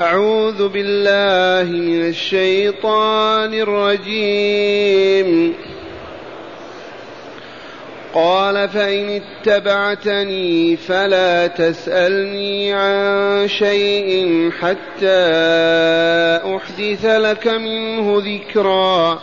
أعوذ بالله من الشيطان الرجيم. قال فإن اتبعتني فلا تسألني عن شيء حتى أحدث لك منه ذكرًا.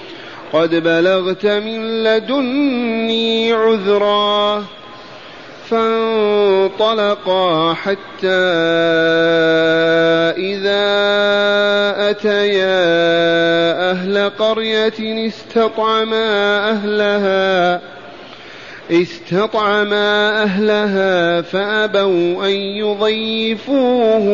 قد بلغت من لدني عذرا فانطلقا حتى إذا أتيا أهل قرية استطعما أهلها استطعما أهلها فأبوا أن يضيفوهما.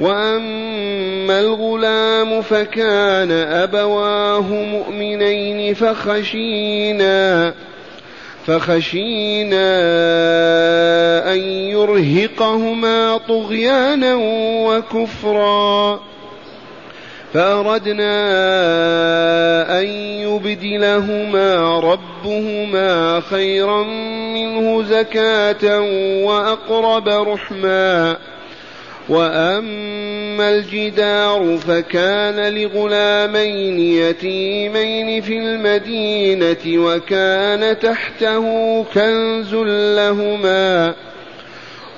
واما الغلام فكان ابواه مؤمنين فخشينا فخشينا ان يرهقهما طغيانا وكفرا فاردنا ان يبدلهما ربهما خيرا منه زكاه واقرب رحما. واما الجدار فكان لغلامين يتيمين في المدينة وكان تحته كنز لهما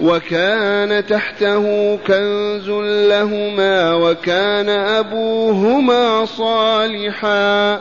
وكان تحته كنز لهما وكان ابوهما صالحا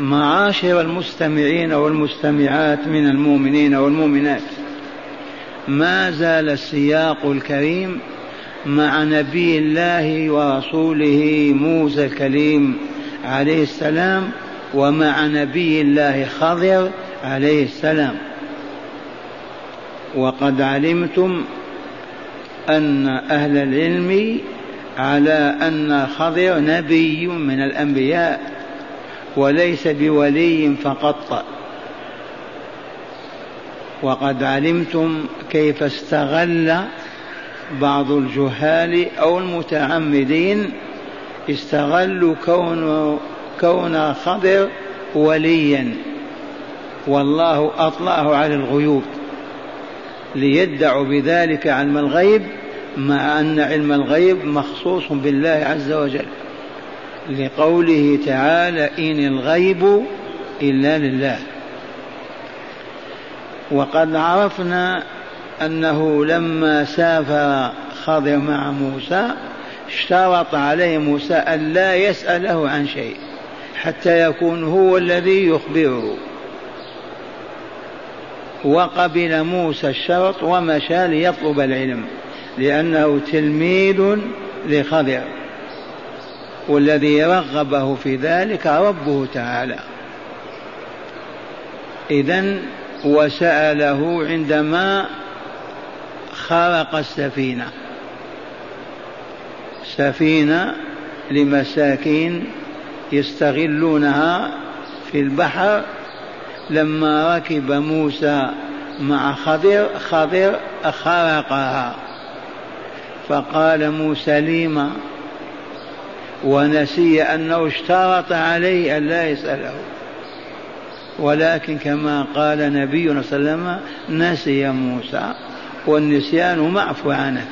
معاشر المستمعين والمستمعات من المؤمنين والمؤمنات. ما زال السياق الكريم مع نبي الله ورسوله موسى الكليم عليه السلام ومع نبي الله خضر عليه السلام. وقد علمتم أن أهل العلم على أن خضر نبي من الأنبياء. وليس بولي فقط. وقد علمتم كيف استغل بعض الجهال أو المتعمدين استغلوا كون كون خضر وليا. والله أطلعه على الغيوب. ليدعوا بذلك علم الغيب مع أن علم الغيب مخصوص بالله عز وجل. لقوله تعالى إن الغيب إلا لله. وقد عرفنا أنه لما سافر خضر مع موسى اشترط عليه موسى أن لا يسأله عن شيء حتى يكون هو الذي يخبره. وقبل موسى الشرط ومشى ليطلب العلم لأنه تلميذ لخضر والذي رغبه في ذلك ربه تعالى. إذا وسأله عندما خرق السفينة. سفينة لمساكين يستغلونها في البحر. لما ركب موسى مع خضر خضر خرقها. فقال موسى ليما ونسي أنه اشترط عليه أن لا يسأله. ولكن كما قال نبينا صلى الله عليه وسلم نسي موسى والنسيان معفو عنه.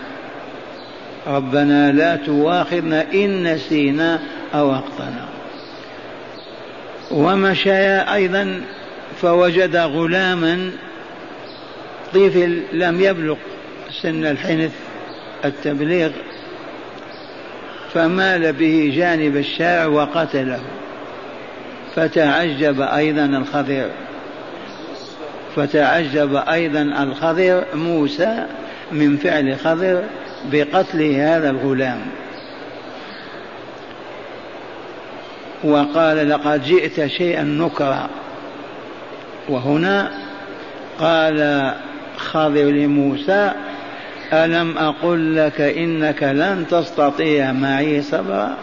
ربنا لا تواخذنا إن نسينا أو أخطأنا. ومشى أيضا فوجد غلاما طفل لم يبلغ سن الحنث التبليغ فمال به جانب الشارع وقتله. فتعجب أيضا الخضر فتعجب أيضا الخضر موسى من فعل خضر بقتل هذا الغلام. وقال لقد جئت شيئا نكرا. وهنا قال خضر لموسى ألم أقل لك إنك لن تستطيع معي صبرا؟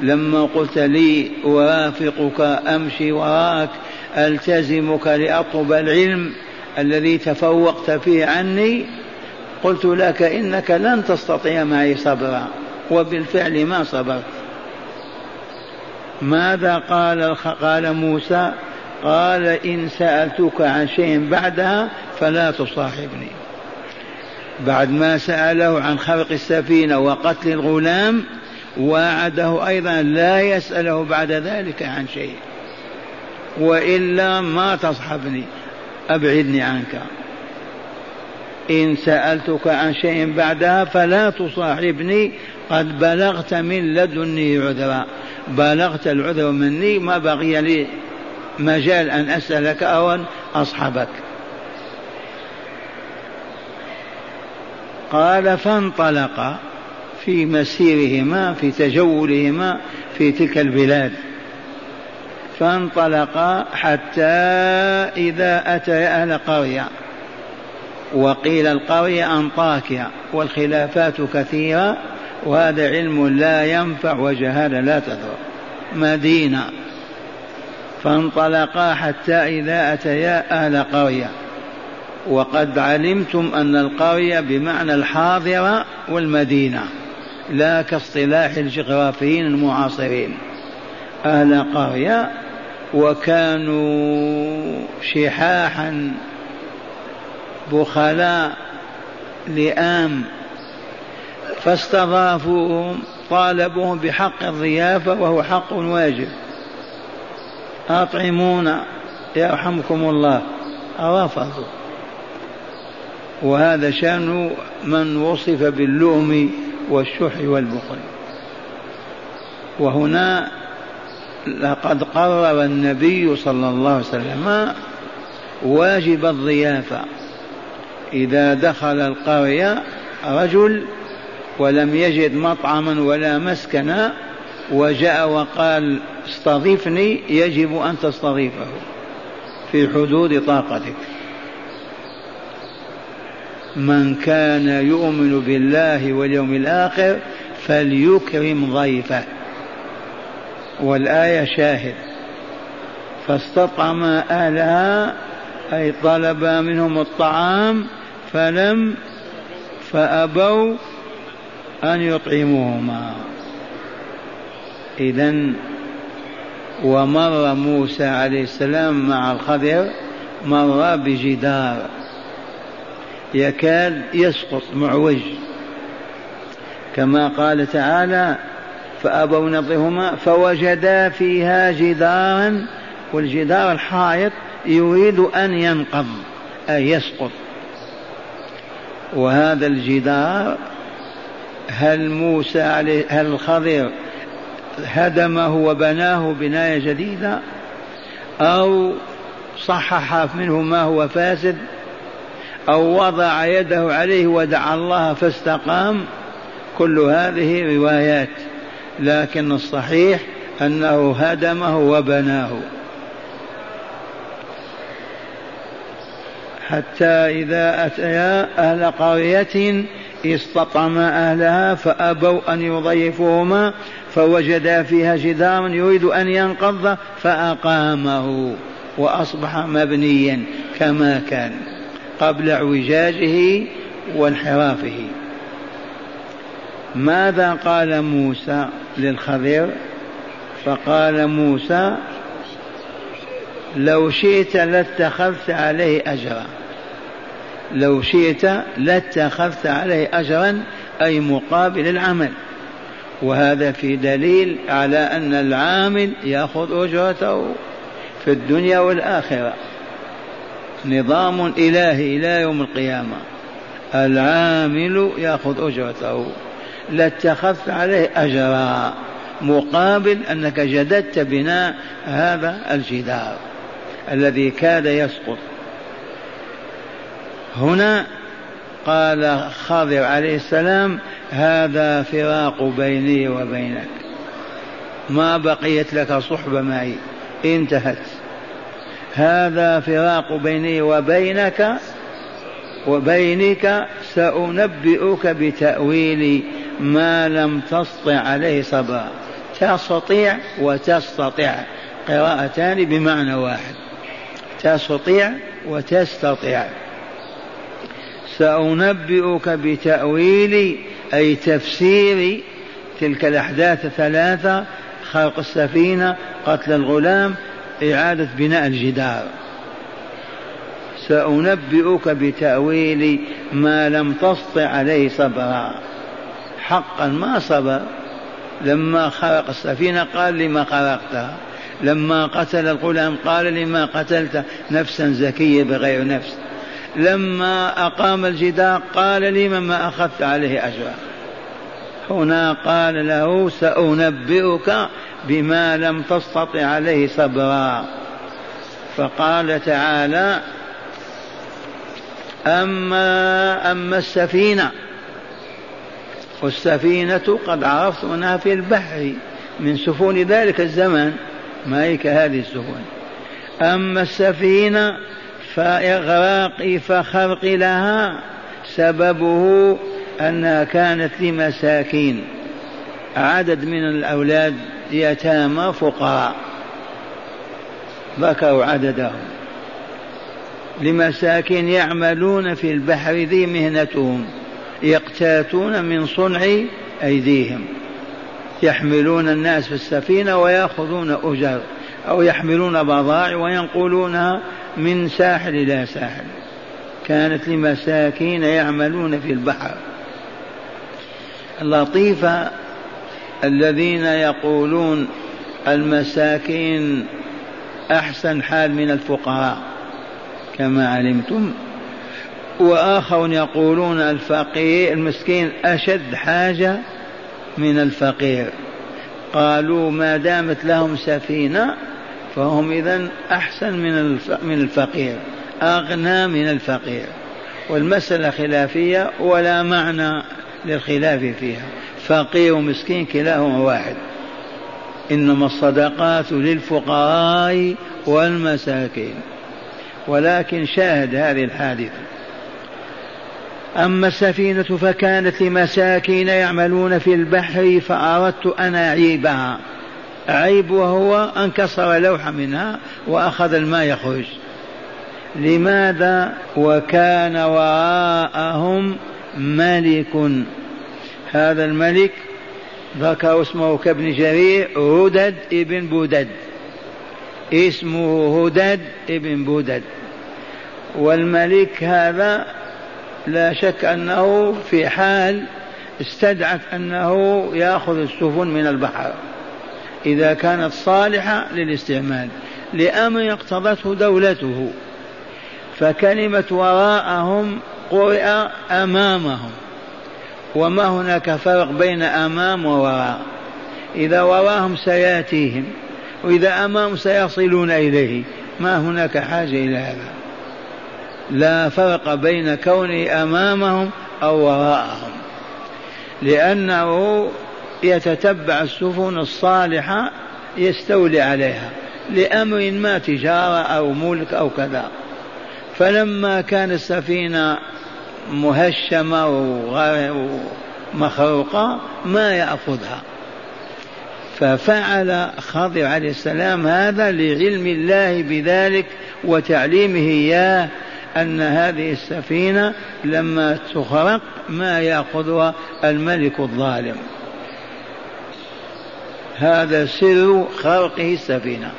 لما قلت لي أرافقك أمشي وراك ألتزمك لأطلب العلم الذي تفوقت فيه عني؟ قلت لك إنك لن تستطيع معي صبرا وبالفعل ما صبرت. ماذا قال قال موسى؟ قال إن سألتك عن شيء بعدها فلا تصاحبني. بعد ما سأله عن خلق السفينة وقتل الغلام وعده أيضا لا يسأله بعد ذلك عن شيء. وإلا ما تصحبني أبعدني عنك. إن سألتك عن شيء بعدها فلا تصاحبني قد بلغت من لدني عذرا. بلغت العذر مني ما بقي لي مجال أن أسألك أو أن أصحبك. قال فانطلقا في مسيرهما في تجولهما في تلك البلاد. فانطلقا حتى إذا أتيا أهل قرية. وقيل القرية أنطاكيا والخلافات كثيرة وهذا علم لا ينفع وجهالة لا تضر مدينة. فانطلقا حتى إذا أتيا أهل قرية. وقد علمتم أن القرية بمعنى الحاضرة والمدينة لا كاصطلاح الجغرافيين المعاصرين. أهل قرية وكانوا شحاحا بخلاء لئام فاستضافوهم طالبوهم بحق الضيافة وهو حق واجب. أطعمونا يرحمكم الله. رفضوا وهذا شأن من وصف باللؤم والشح والبخل. وهنا لقد قرر النبي صلى الله عليه وسلم واجب الضيافة. إذا دخل القرية رجل ولم يجد مطعما ولا مسكنا وجاء وقال استضيفني يجب أن تستضيفه في حدود طاقتك. من كان يؤمن بالله واليوم الآخر فليكرم ضيفه. والآية شاهد. فاستطعم أهلها أي طلب منهم الطعام فلم فأبوا أن يطعموهما. إذا ومر موسى عليه السلام مع الخضر مر بجدار. يكاد يسقط معوج كما قال تعالى فأبوا نظرهما فوجدا فيها جدارا والجدار الحائط يريد أن ينقض أي يسقط. وهذا الجدار هل موسى عليه هل الخضر هدمه وبناه بناية جديدة؟ أو صحح منه ما هو فاسد؟ أو وضع يده عليه ودعا الله فاستقام كل هذه روايات لكن الصحيح أنه هدمه وبناه. حتى إذا أتيا أهل قرية استطعما أهلها فأبوا أن يضيفوهما فوجدا فيها جدارا يريد أن ينقض فأقامه وأصبح مبنيا كما كان. قبل اعوجاجه وانحرافه. ماذا قال موسى للخضر فقال موسى لو شئت لاتخذت عليه أجرا. لو شئت لاتخذت عليه أجرا أي مقابل العمل. وهذا في دليل على أن العامل يأخذ أجرته في الدنيا والآخرة. نظام إلهي إلى يوم القيامة. العامل يأخذ أجرته. لاتخذت عليه أجرا. مقابل أنك جددت بناء هذا الجدار الذي كاد يسقط. هنا قال خضر عليه السلام هذا فراق بيني وبينك. ما بقيت لك صحبة معي. انتهت. هذا فراق بيني وبينك وبينك سأنبئك بتأويل ما لم تسطع عليه صبرا تستطيع وتستطيع. قراءتان بمعنى واحد. تستطيع وتستطيع. سأنبئك بتأويل أي تفسير تلك الأحداث الثلاثة خلق السفينة قتل الغلام إعادة بناء الجدار. سأنبئك بتأويل ما لم تسطع عليه صبرا. حقا ما صبر. لما خلق السفينة قال لما خلقتها لما قتل الغلام قال لما قتلت نفسا زكية بغير نفس. لما أقام الجدار قال لما ما أخذت عليه أجرا. هنا قال له سأنبئك بما لم تستطع عليه صبرا. فقال تعالى أما أما السفينة والسفينة قد عرفت أنها في البحر من سفن ذلك الزمن. ما هي كهذه السفن. أما السفينة فإغراقي فخرق لها سببه أنها كانت لمساكين. عدد من الأولاد يتامى فقراء. ذكروا عددهم. لمساكين يعملون في البحر ذي مهنتهم. يقتاتون من صنع أيديهم. يحملون الناس في السفينة ويأخذون أجر. أو يحملون بضائع وينقلونها من ساحل إلى ساحل. كانت لمساكين يعملون في البحر. اللطيفة الذين يقولون المساكين أحسن حال من الفقراء كما علمتم. وآخرون يقولون الفقير المسكين أشد حاجة من الفقير. قالوا ما دامت لهم سفينة فهم إذا أحسن من من الفقير أغنى من الفقير. والمسألة خلافية ولا معنى. للخلاف فيها. فقير ومسكين كلاهما واحد. إنما الصدقات للفقراء والمساكين. ولكن شاهد هذه الحادثة. أما السفينة فكانت لمساكين يعملون في البحر فأردت أن أعيبها. عيب وهو أن كسر لوحة منها وأخذ الماء يخرج. لماذا؟ وكان وراءهم ملك. هذا الملك ذكر اسمه كابن جرير هدد ابن بودد. اسمه هدد ابن بودد. والملك هذا لا شك أنه في حال استدعت أنه يأخذ السفن من البحر. إذا كانت صالحة للاستعمال لأمر اقتضته دولته. فكلمة وراءهم قرئ أمامهم. وما هناك فرق بين أمام ووراء. إذا وراهم سيأتيهم وإذا أمام سيصلون إليه. ما هناك حاجة إلى هذا. لا فرق بين كونه أمامهم أو وراءهم. لأنه يتتبع السفن الصالحة يستولي عليها. لأمر ما تجارة أو ملك أو كذا. فلما كان السفينة مهشمة ومخروقة ما يأخذها. ففعل خضر عليه السلام هذا لعلم الله بذلك وتعليمه إياه أن هذه السفينة لما تخرق ما يأخذها الملك الظالم. هذا سر خرقه السفينة.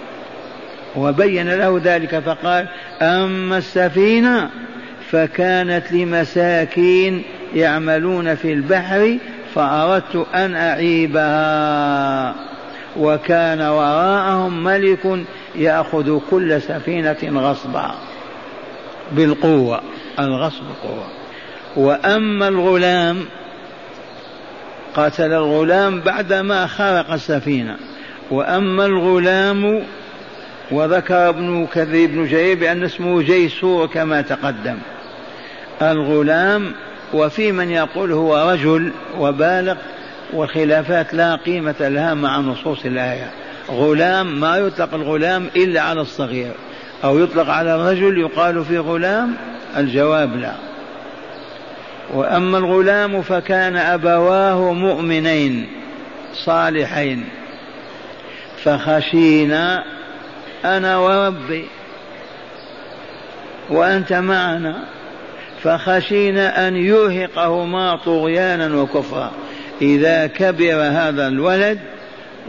وبين له ذلك فقال أما السفينة فكانت لمساكين يعملون في البحر فأردت أن أعيبها وكان وراءهم ملك يأخذ كل سفينة غصبا بالقوة الغصب قوة. وأما الغلام قتل الغلام بعدما خرق السفينة. وأما الغلام وذكر ابن كثير بن جرير بأن اسمه جيسور كما تقدم. الغلام وفي من يقول هو رجل وبالغ والخلافات لا قيمة لها مع نصوص الآية. غلام ما يطلق الغلام إلا على الصغير. أو يطلق على الرجل يقال في غلام الجواب لا. وأما الغلام فكان أبواه مؤمنين صالحين. فخشينا أنا وربي وأنت معنا فخشينا أن يرهقهما طغيانا وكفرا. إذا كبر هذا الولد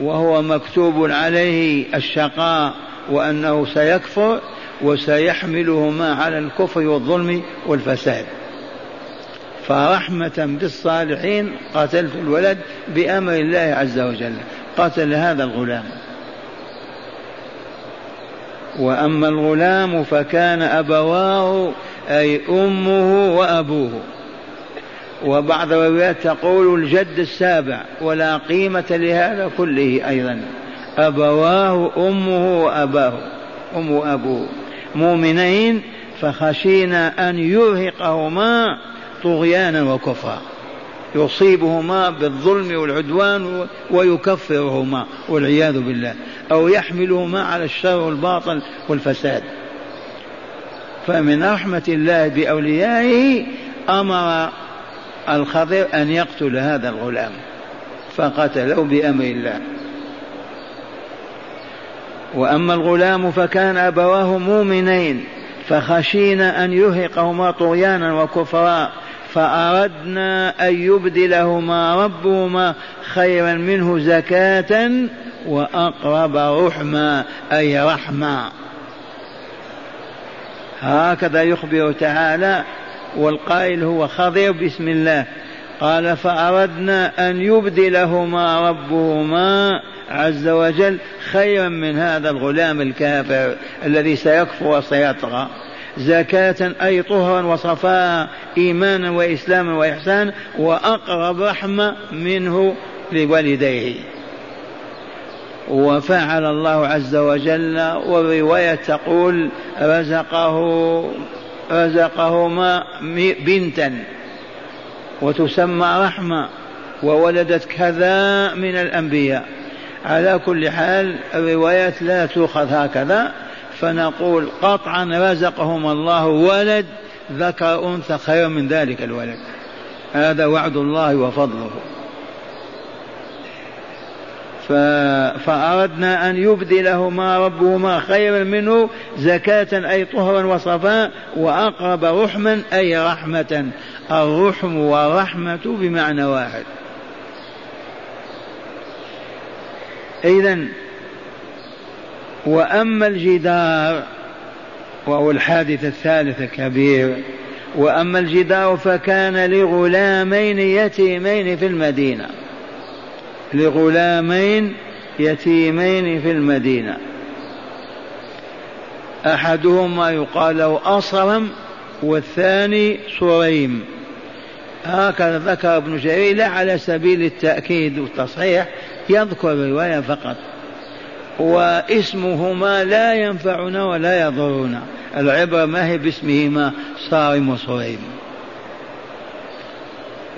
وهو مكتوب عليه الشقاء وأنه سيكفر وسيحملهما على الكفر والظلم والفساد. فرحمة بالصالحين قتلت الولد بأمر الله عز وجل. قتل هذا الغلام. وأما الغلام فكان أبواه أي أمه وأبوه. وبعض الروايات تقول الجد السابع ولا قيمة لهذا كله أيضا. أبواه أمه وأباه أم وأبوه. مؤمنين فخشينا أن يرهقهما طغيانا وكفرا. يصيبهما بالظلم والعدوان ويكفرهما والعياذ بالله. أو يحملهما على الشر والباطل والفساد. فمن رحمة الله بأوليائه أمر الخضر أن يقتل هذا الغلام فقتله بأمر الله. وأما الغلام فكان أبواه مؤمنين فخشينا أن يرهقهما طغيانا وكفرا فأردنا أن يبدلهما ربهما خيرا منه زكاة وأقرب رحما أي رحمة. هكذا يخبر تعالى والقائل هو خضر بسم الله. قال فأردنا أن يبدلهما ربهما عز وجل خيرا من هذا الغلام الكافر الذي سيكفر وسيطغى. زكاة أي طهرا وصفاء إيمانا وإسلاما وإحسانا وأقرب رحمة منه لوالديه. وفعل الله عز وجل والرواية تقول رزقه رزقهما بنتا وتسمى رحمة وولدت كذا من الأنبياء. على كل حال الروايات لا تؤخذ هكذا. فنقول قطعا رزقهم الله ولد ذكر أنثى خير من ذلك الولد. هذا وعد الله وفضله. فأردنا أن يبدلهما ربهما خيرا منه زكاة أي طهرا وصفاء وأقرب رحما أي رحمة. الرحم والرحمة بمعنى واحد. إذا وأما الجدار وهو الحادث الثالث الكبير وأما الجدار فكان لغلامين يتيمين في المدينة. لغلامين يتيمين في المدينة. أحدهما يقال له أصرم والثاني صريم. هكذا ذكر ابن جرير لا على سبيل التأكيد والتصحيح يذكر الرواية فقط. واسمهما لا ينفعنا ولا يضرنا. العبرة ما هي باسمهما؟ صارم وصريم.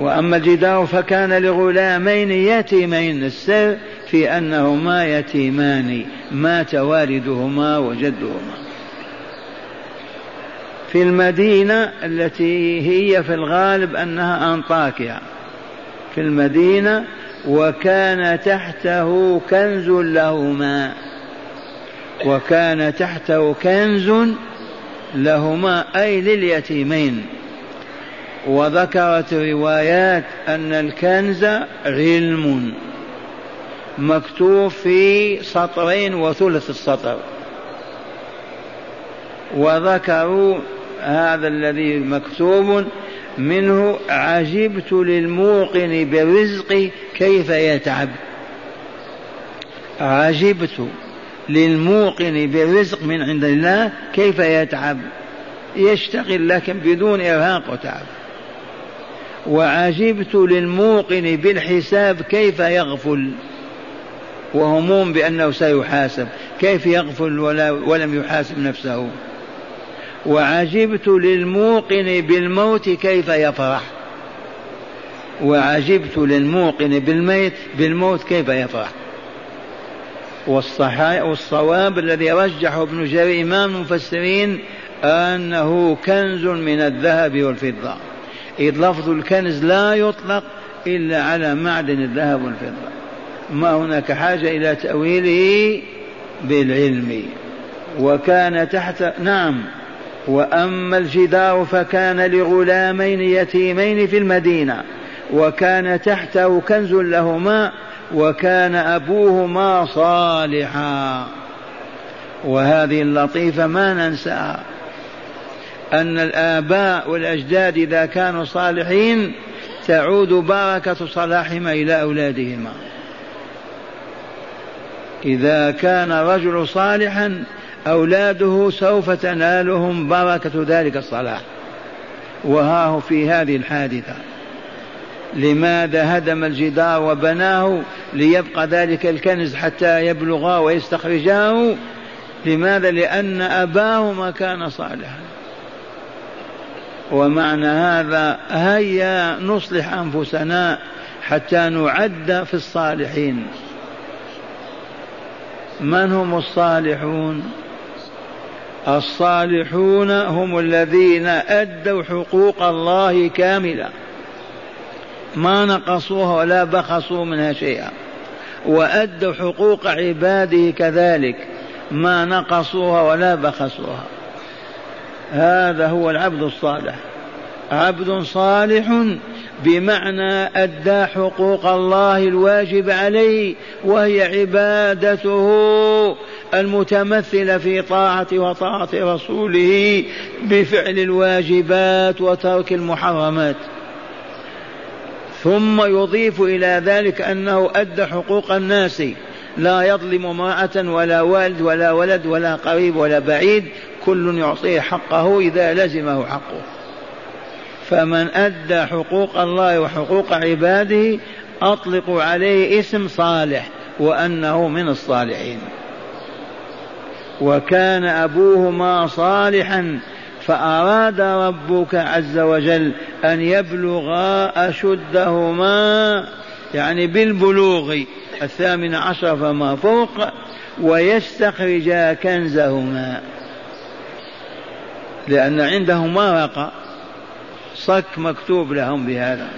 وأما الجدار فكان لغلامين يتيمين. السر في أنهما يتيمان مات والدهما وجدهما. في المدينة التي هي في الغالب أنها أنطاكيا. في المدينة وكان تحته كنز لهما. وكان تحته كنز لهما أي لليتيمين. وذكرت روايات أن الكنز علم مكتوب في سطرين وثلث السطر. وذكروا هذا الذي مكتوب منه عجبت للموقن بالرزق كيف يتعب. عجبت للموقن بالرزق من عند الله كيف يتعب. يشتغل لكن بدون إرهاق وتعب. وعجبت للموقن بالحساب كيف يغفل. وهموم بأنه سيحاسب. كيف يغفل ولا ولم يحاسب نفسه. وعجبت للموقن بالموت كيف يفرح. وعجبت للموقن بالميت بالموت كيف يفرح. والصواب الذي رجحه ابن جرير إمام المفسرين أنه كنز من الذهب والفضة. إذ لفظ الكنز لا يطلق إلا على معدن الذهب والفضة. ما هناك حاجة إلى تأويله بالعلم. وكان تحت نعم. وأما الجدار فكان لغلامين يتيمين في المدينة وكان تحته كنز لهما وكان أبوهما صالحا. وهذه اللطيفة ما ننساها أن الآباء والأجداد إذا كانوا صالحين تعود بركة صلاحهما إلى أولادهما. إذا كان رجل صالحا أولاده سوف تنالهم بركة ذلك الصلاح وها في هذه الحادثة. لماذا هدم الجدار وبناه ليبقى ذلك الكنز حتى يبلغا ويستخرجاه؟ لماذا؟ لأن أباهما كان صالحا. ومعنى هذا هيا نصلح أنفسنا حتى نعد في الصالحين. من هم الصالحون؟ الصالحون هم الذين أدوا حقوق الله كاملة. ما نقصوها ولا بخسوا منها شيئا. وأدوا حقوق عباده كذلك. ما نقصوها ولا بخسوها. هذا هو العبد الصالح. عبد صالح بمعنى أدى حقوق الله الواجب عليه وهي عبادته المتمثلة في طاعة وطاعة رسوله بفعل الواجبات وترك المحرمات. ثم يضيف إلى ذلك أنه أدى حقوق الناس لا يظلم امرأة ولا والد ولا ولد ولا قريب ولا بعيد كل يعطيه حقه إذا لزمه حقه. فمن أدى حقوق الله وحقوق عباده أطلقوا عليه اسم صالح وأنه من الصالحين. وكان أبوهما صالحا فأراد ربك عز وجل أن يبلغا أشدهما يعني بالبلوغ الثامن عشر فما فوق ويستخرجا كنزهما. لأن عندهما ورقة صك مكتوب لهم بهذا.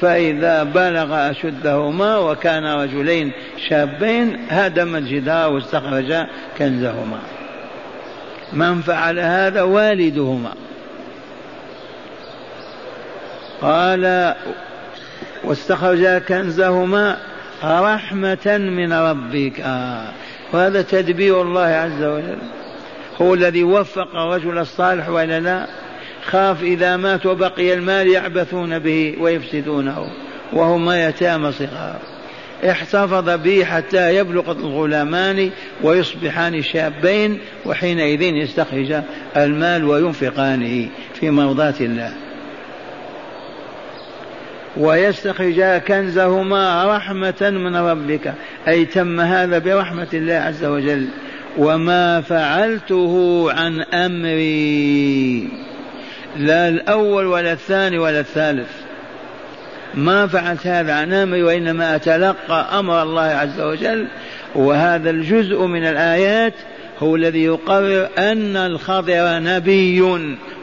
فإذا بلغ أشدهما وكان رجلين شابين هدم الجدار واستخرج كنزهما. من فعل هذا؟ والدهما. قال واستخرج كنزهما رحمة من ربك. آه. وهذا تدبير الله عز وجل. هو الذي وفق الرجل الصالح وإلا لا؟ خاف إذا مات وبقي المال يعبثون به ويفسدونه وهم يتامى صغار. احتفظ به حتى يبلغ الغلامان ويصبحان شابين وحينئذ يستخرج المال وينفقانه في مرضاة الله. ويستخرج كنزهما رحمة من ربك. أي تم هذا برحمة الله عز وجل. وما فعلته عن أمري. لا الأول ولا الثاني ولا الثالث. ما فعلت هذا عن أمري وإنما أتلقى أمر الله عز وجل وهذا الجزء من الآيات هو الذي يقرر أن الخضر نبي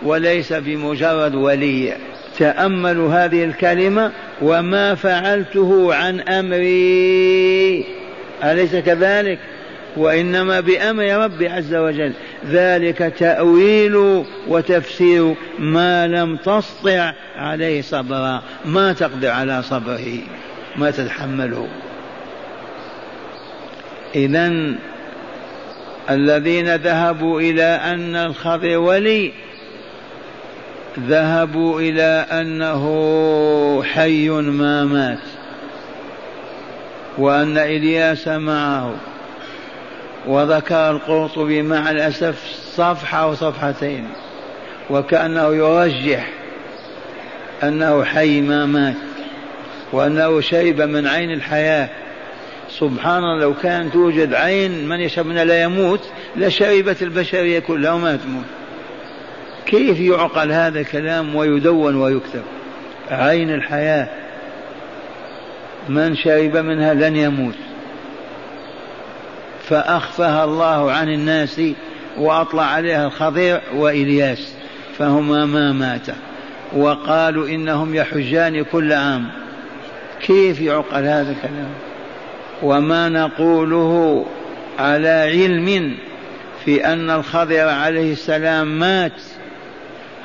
وليس بمجرد ولي. تأملوا هذه الكلمة وما فعلته عن أمري. أليس كذلك؟ وإنما بأمر ربي عز وجل. ذلك تأويل وتفسير ما لم تسطع عليه صبرا. ما تقدر على صبره. ما تتحمله. إذا الذين ذهبوا إلى أن الخضر ولي ذهبوا إلى أنه حي ما مات وأن إلياس معه. وذكر القرطبي مع الأسف صفحة أو صفحتين وكأنه يرجح أنه حي ما مات وأنه شرب من عين الحياة. سبحان الله لو كان توجد عين من يشرب منها لا يموت لشربت البشرية كلها وما تموت كيف يعقل هذا الكلام ويدون ويكتب؟ عين الحياة. من شرب منها لن يموت. فأخفاها الله عن الناس وأطلع عليها الخضير وإلياس فهما ما ماتا. وقالوا إنهم يحجان كل عام. كيف يعقل هذا الكلام؟ وما نقوله على علم في أن الخضر عليه السلام مات.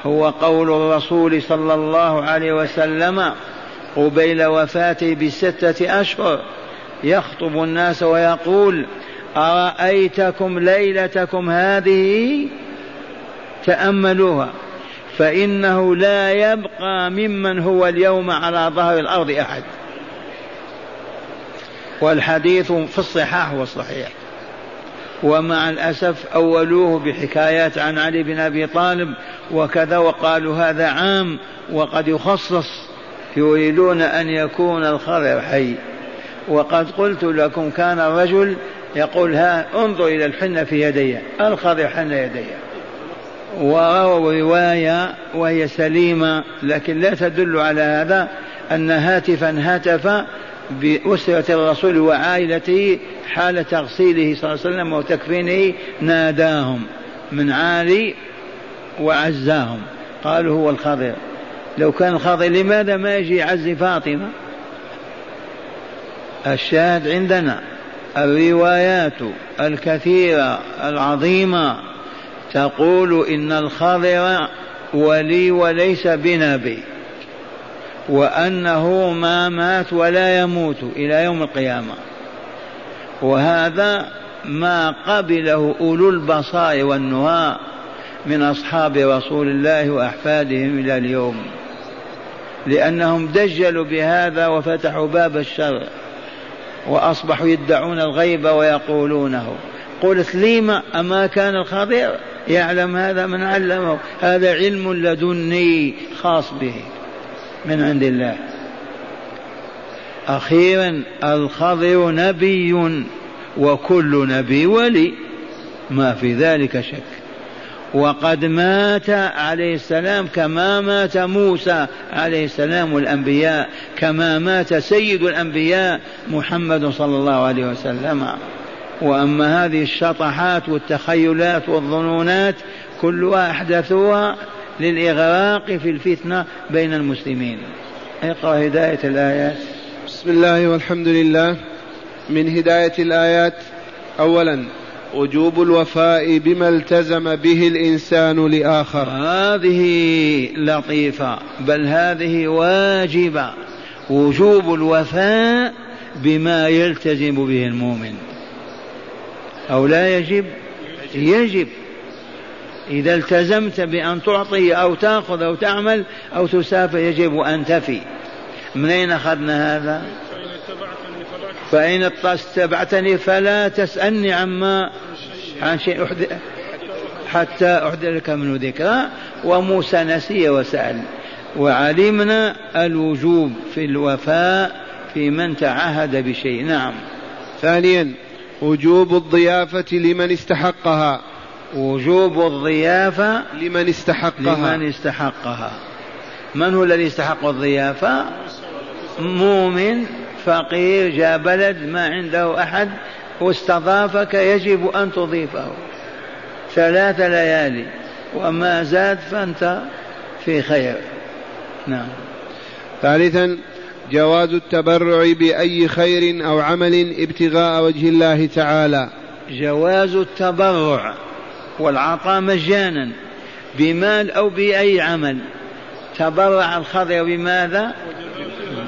هو قول الرسول صلى الله عليه وسلم قبيل وفاته بستة أشهر يخطب الناس ويقول أرأيتكم ليلتكم هذه؟ تأملوها. فإنه لا يبقى ممن هو اليوم على ظهر الأرض أحد. والحديث في الصحاح والصحيح ومع الأسف أولوه بحكايات عن علي بن أبي طالب وكذا وقالوا هذا عام وقد يخصص يريدون أن يكون الخضر حي. وقد قلت لكم كان الرجل يقول ها انظر إلى الحنة في يدي الخضر حن يدي. ورووا رواية وهي سليمة لكن لا تدل على هذا أن هاتفا هتف بأسرة الرسول وعائلته حال تغسيله صلى الله عليه وسلم وتكفينه ناداهم من عالي وعزاهم. قالوا هو الخضر. لو كان الخضر لماذا ما يجي يعزي فاطمة؟ الشاهد عندنا. الروايات الكثيرة العظيمة تقول إن الخضر ولي وليس بنبي وأنه ما مات ولا يموت إلى يوم القيامة. وهذا ما قبله أولو البصائر والنهى من أصحاب رسول الله وأحفادهم إلى اليوم لأنهم دجلوا بهذا وفتحوا باب الشر وأصبحوا يدعون الغيب ويقولونه. قلت لم أما كان الخضير يعلم هذا من علمه. هذا علم لدني خاص به من عند الله. أخيرا الخضر نبي وكل نبي ولي. ما في ذلك شك. وقد مات عليه السلام كما مات موسى عليه السلام والأنبياء كما مات سيد الأنبياء محمد صلى الله عليه وسلم. وأما هذه الشطحات والتخيلات والظنونات كلها أحدثوها للإغراق في الفتنة بين المسلمين. اقرأ هداية الآيات. بسم الله والحمد لله. من هداية الآيات أولا وجوب الوفاء بما التزم به الإنسان لآخر. هذه لطيفة بل هذه واجبة. وجوب الوفاء بما يلتزم به المؤمن. أو لا يجب؟ يجب. إذا التزمت بأن تعطي أو تأخذ أو تعمل أو تسافر يجب أن تفي. من أين أخذنا هذا؟ فإن اتبعتني فلا تسألني عما عن شيء حتى أحدث لك منه ذكرى. وموسى نسي وسأل. وعلمنا الوجوب في الوفاء في من تعهد بشيء. نعم. ثانيا وجوب الضيافة لمن استحقها. وجوب الضيافة لمن استحقها. لمن استحقها. من هو الذي استحق الضيافة؟ مؤمن فقير جاء بلد ما عنده أحد واستضافك يجب أن تضيفه. ثلاث ليالي. وما زاد فأنت في خير. نعم. ثالثا جواز التبرع بأي خير أو عمل ابتغاء وجه الله تعالى. جواز التبرع والعطاء مجانا بمال أو بأي عمل. تبرع الخضر بماذا؟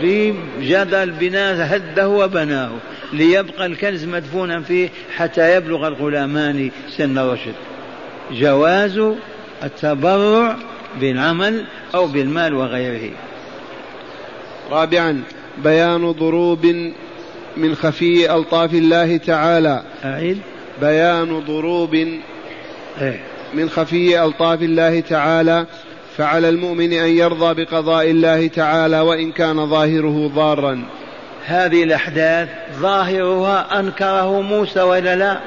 بجدل بناء هده وبناه ليبقى الكنز مدفونا فيه حتى يبلغ الغلامان سن الرشد جواز التبرع بالعمل أو بالمال وغيره. رابعا بيان ضروب من خفي ألطاف الله تعالى. أعيد. بيان ضروب إيه؟ من خفي ألطاف الله تعالى. فعلى المؤمن أن يرضى بقضاء الله تعالى وإن كان ظاهره ضارا. هذه الأحداث ظاهرها أنكره موسى ولا لا؟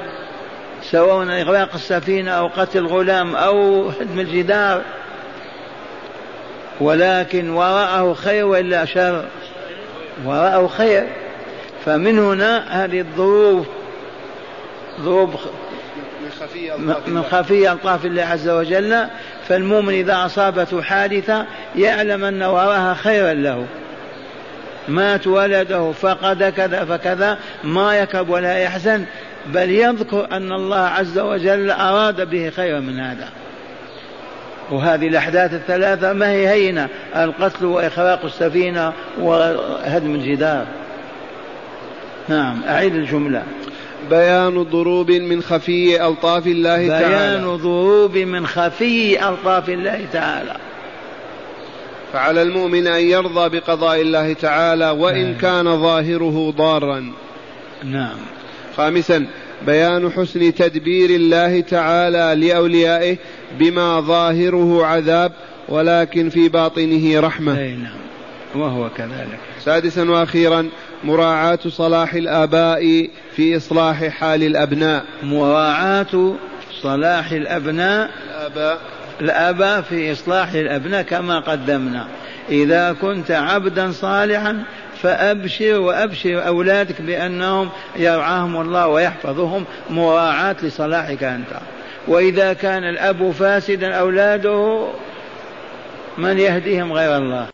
سواء إغراق السفينة أو قتل غلام أو هدم الجدار. ولكن وراءه خير وإلا شر؟ وراءه خير. فمن هنا هذه الظروف ظروف من خفي ألطاف الله عز وجل فالمؤمن إذا أصابته حادثة يعلم أن وراها خيرا له. مات ولده فقد كذا فكذا ما يكب ولا يحزن بل يذكر أن الله عز وجل أراد به خيرا من هذا. وهذه الأحداث الثلاثة ما هي هينة؟ القتل وإخراق السفينة وهدم الجدار. نعم أعيد الجملة. بيان ضروب من خفي ألطاف الله بيان تعالى. بيان ضروب من خفي ألطاف الله تعالى. فعلى المؤمن أن يرضى بقضاء الله تعالى وإن نعم. كان ظاهره ضارا. نعم. خامسا بيان حسن تدبير الله تعالى لأوليائه بما ظاهره عذاب ولكن في باطنه رحمة. أي نعم. وهو كذلك. سادسا وأخيرا مراعاة صلاح الآباء في إصلاح حال الأبناء. مراعاة صلاح الأبناء الآباء. الآباء في إصلاح الأبناء كما قدمنا. إذا كنت عبدا صالحا فأبشر وأبشر أولادك بأنهم يرعاهم الله ويحفظهم. مراعاة لصلاحك أنت. وإذا كان الأب فاسدا أولاده من يهديهم غير الله.